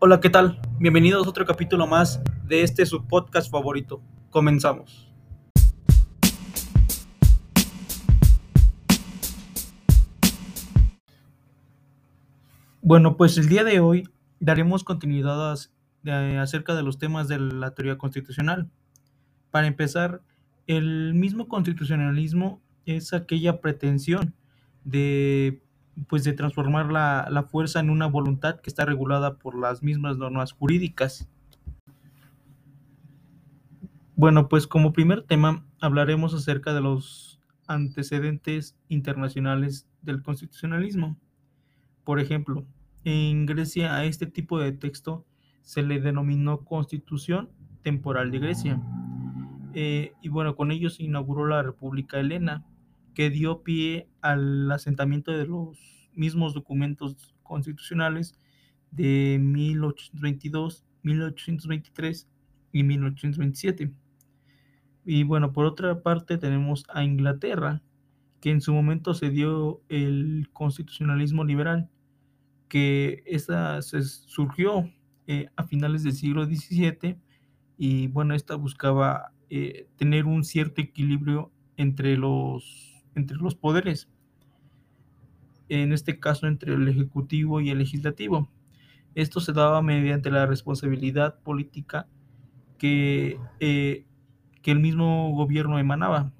Hola, ¿qué tal? Bienvenidos a otro capítulo más de este su podcast favorito. Comenzamos. Bueno, pues el día de hoy daremos continuidad a- acerca de los temas de la teoría constitucional. Para empezar, el mismo constitucionalismo es aquella pretensión de, pues, de transformar la, la fuerza en una voluntad que está regulada por las mismas normas jurídicas. Bueno, pues como primer tema hablaremos acerca de los antecedentes internacionales del constitucionalismo. Por ejemplo, en Grecia a este tipo de texto se le denominó Constitución Temporal de Grecia. Eh, y bueno, con ello se inauguró la República Helena, que dio pie al asentamiento de los mismos documentos constitucionales de 1822, 1823 y 1827. Y bueno, por otra parte tenemos a Inglaterra, que en su momento se dio el constitucionalismo liberal, que esta se surgió eh, a finales del siglo XVII y bueno, esta buscaba eh, tener un cierto equilibrio entre los, entre los poderes, en este caso entre el ejecutivo y el legislativo. Esto se daba mediante la responsabilidad política que, eh, que el mismo gobierno emanaba.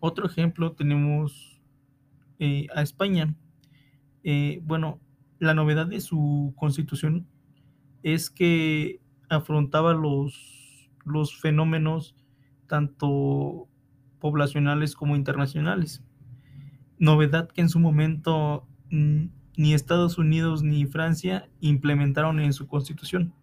Otro ejemplo tenemos eh, a España. Eh, bueno, la novedad de su constitución es que afrontaba los, los fenómenos tanto poblacionales como internacionales. Novedad que en su momento mm, ni Estados Unidos ni Francia implementaron en su constitución.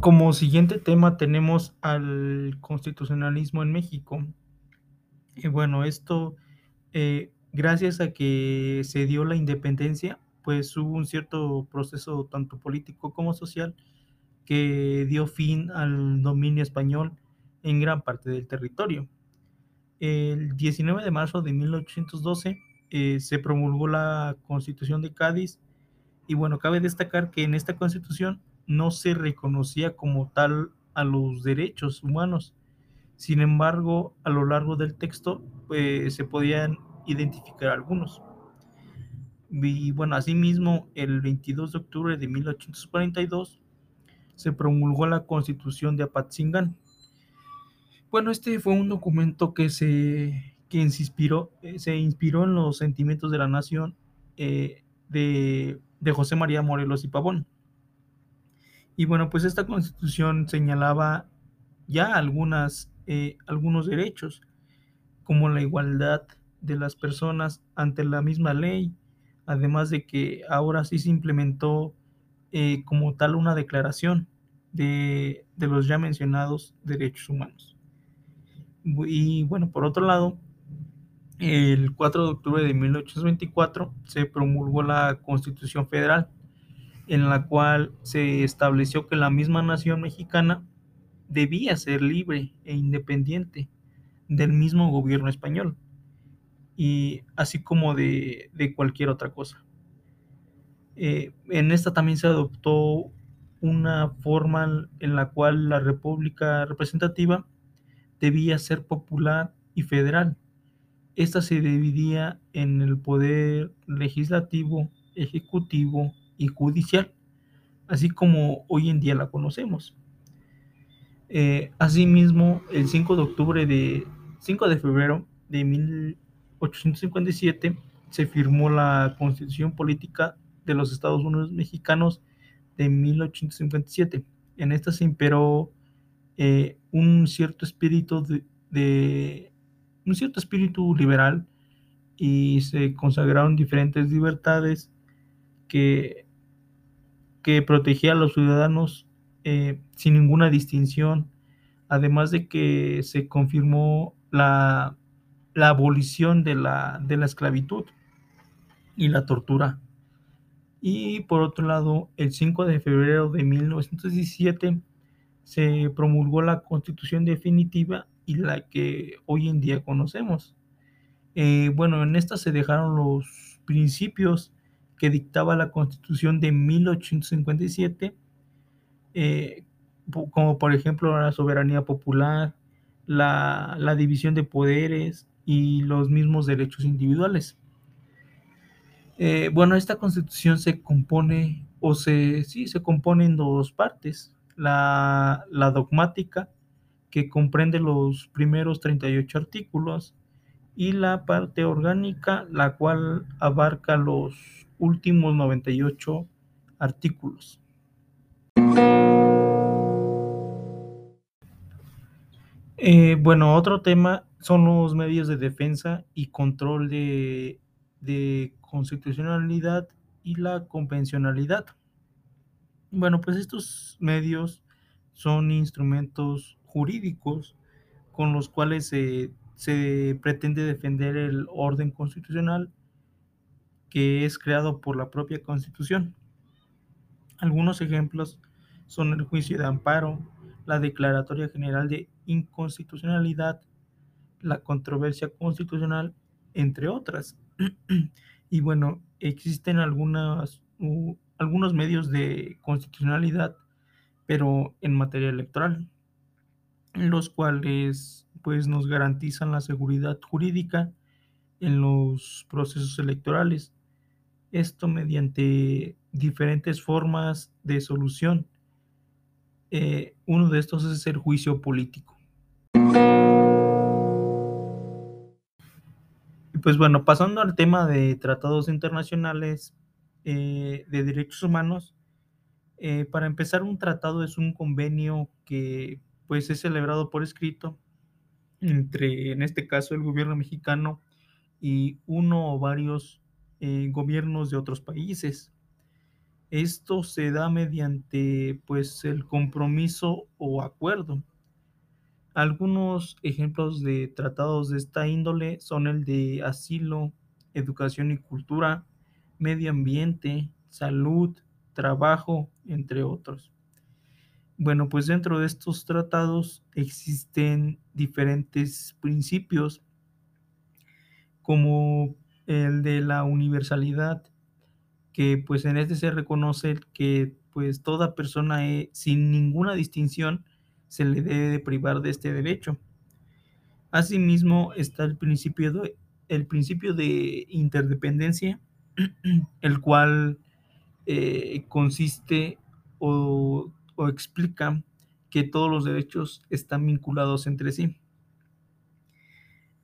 Como siguiente tema tenemos al constitucionalismo en México. Y bueno, esto, eh, gracias a que se dio la independencia, pues hubo un cierto proceso tanto político como social que dio fin al dominio español en gran parte del territorio. El 19 de marzo de 1812 eh, se promulgó la Constitución de Cádiz y bueno, cabe destacar que en esta Constitución no se reconocía como tal a los derechos humanos. Sin embargo, a lo largo del texto pues, se podían identificar algunos. Y bueno, asimismo, el 22 de octubre de 1842 se promulgó la Constitución de Apatzingán. Bueno, este fue un documento que se, que inspiró, eh, se inspiró en los sentimientos de la nación eh, de, de José María Morelos y Pavón. Y bueno, pues esta constitución señalaba ya algunas, eh, algunos derechos, como la igualdad de las personas ante la misma ley, además de que ahora sí se implementó eh, como tal una declaración de, de, los ya mencionados derechos humanos. Y bueno, por otro lado, el 4 de octubre de 1824 se promulgó la Constitución Federal, en la cual se estableció que la misma nación mexicana debía ser libre e independiente del mismo gobierno español, y así como de, de cualquier otra cosa. Eh, en esta también se adoptó una forma en la cual la república representativa debía ser popular y federal. Esta se dividía en el poder legislativo, ejecutivo y judicial, así como hoy en día la conocemos. Eh, asimismo, el 5 de octubre de 5 de febrero de 1857 se firmó la Constitución Política de los Estados Unidos Mexicanos de 1857. En esta se imperó eh, un cierto espíritu de, un cierto espíritu liberal y se consagraron diferentes libertades que, que protegía a los ciudadanos eh, sin ninguna distinción, además de que se confirmó la, la abolición de la, de la esclavitud y la tortura. Y por otro lado, el 5 de febrero de 1917 se promulgó la constitución definitiva y la que hoy en día conocemos. Eh, bueno, en esta se dejaron los principios que dictaba la Constitución de 1857, eh, como por ejemplo la soberanía popular, la, la división de poderes y los mismos derechos individuales. Eh, bueno, esta constitución se compone, o se, sí, se compone en dos partes. La, la dogmática, que comprende los primeros 38 artículos, y la parte orgánica, la cual abarca los últimos 98 artículos. Eh, bueno, otro tema son los medios de defensa y control de, constitucionalidad y la convencionalidad. Bueno, pues estos medios son instrumentos jurídicos con los cuales se pretende defender el orden constitucional que es creado por la propia Constitución. Algunos ejemplos son el juicio de amparo, la Declaratoria General de Inconstitucionalidad, la controversia constitucional, entre otras. y bueno, existen algunas, algunos medios de constitucionalidad, pero en materia electoral, los cuales pues nos garantizan la seguridad jurídica en los procesos electorales. Esto mediante diferentes formas de solución. Eh, uno de estos es el juicio político. Pues bueno, pasando al tema de tratados internacionales eh, de derechos humanos, eh, para empezar, un tratado es un convenio que pues es celebrado por escrito entre, en este caso, el gobierno mexicano y uno o varios eh, gobiernos de otros países. Esto se da mediante pues el compromiso o acuerdo algunos ejemplos de tratados de esta índole son el de asilo, educación y cultura, medio ambiente, salud, trabajo, entre otros. Bueno, pues dentro de estos tratados existen diferentes principios como el de la universalidad, que pues en este se reconoce que pues toda persona eh, sin ninguna distinción se le debe de privar de este derecho. Asimismo está el principio de, el principio de interdependencia, el cual eh, consiste o, explica que todos los derechos están vinculados entre sí.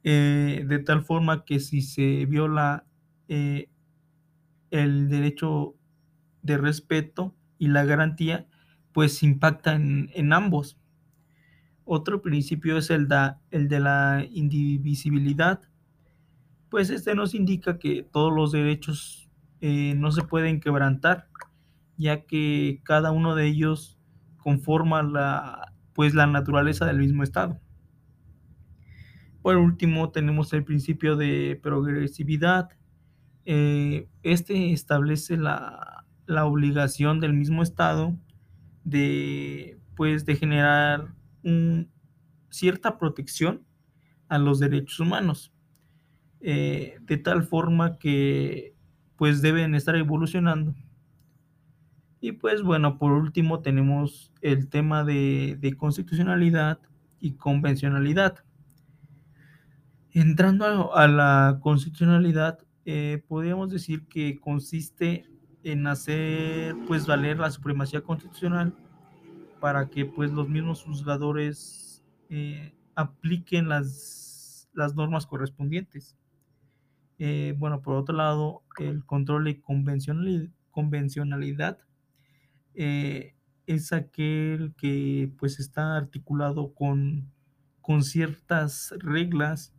Eh, de tal forma que si se viola eh, el derecho de respeto y la garantía, pues impacta en ambos. Otro principio es el, el de la indivisibilidad, pues este nos indica que todos los derechos eh, no se pueden quebrantar, ya que cada uno de ellos conforma la, pues, la naturaleza del mismo Estado. Por último, tenemos el principio de progresividad. Eh, este establece la, la, obligación del mismo Estado de, pues, de generar cierta protección a los derechos humanos, eh, de tal forma que pues deben estar evolucionando. Y pues bueno, por último tenemos el tema de, constitucionalidad y convencionalidad. Entrando a, la constitucionalidad, eh, podríamos decir que consiste en hacer pues valer la supremacía constitucional para que pues los mismos juzgadores eh, apliquen las, las, normas correspondientes. Eh, bueno, por otro lado, el control de convencionalidad, convencionalidad eh, es aquel que pues está articulado con, con ciertas reglas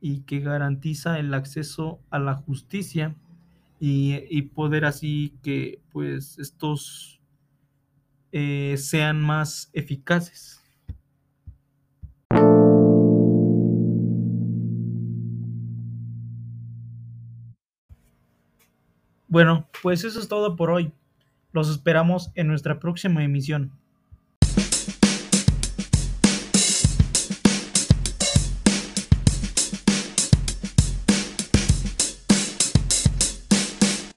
y que garantiza el acceso a la justicia y, y poder así que pues estos eh, sean más eficaces. Bueno, pues eso es todo por hoy. Los esperamos en nuestra próxima emisión.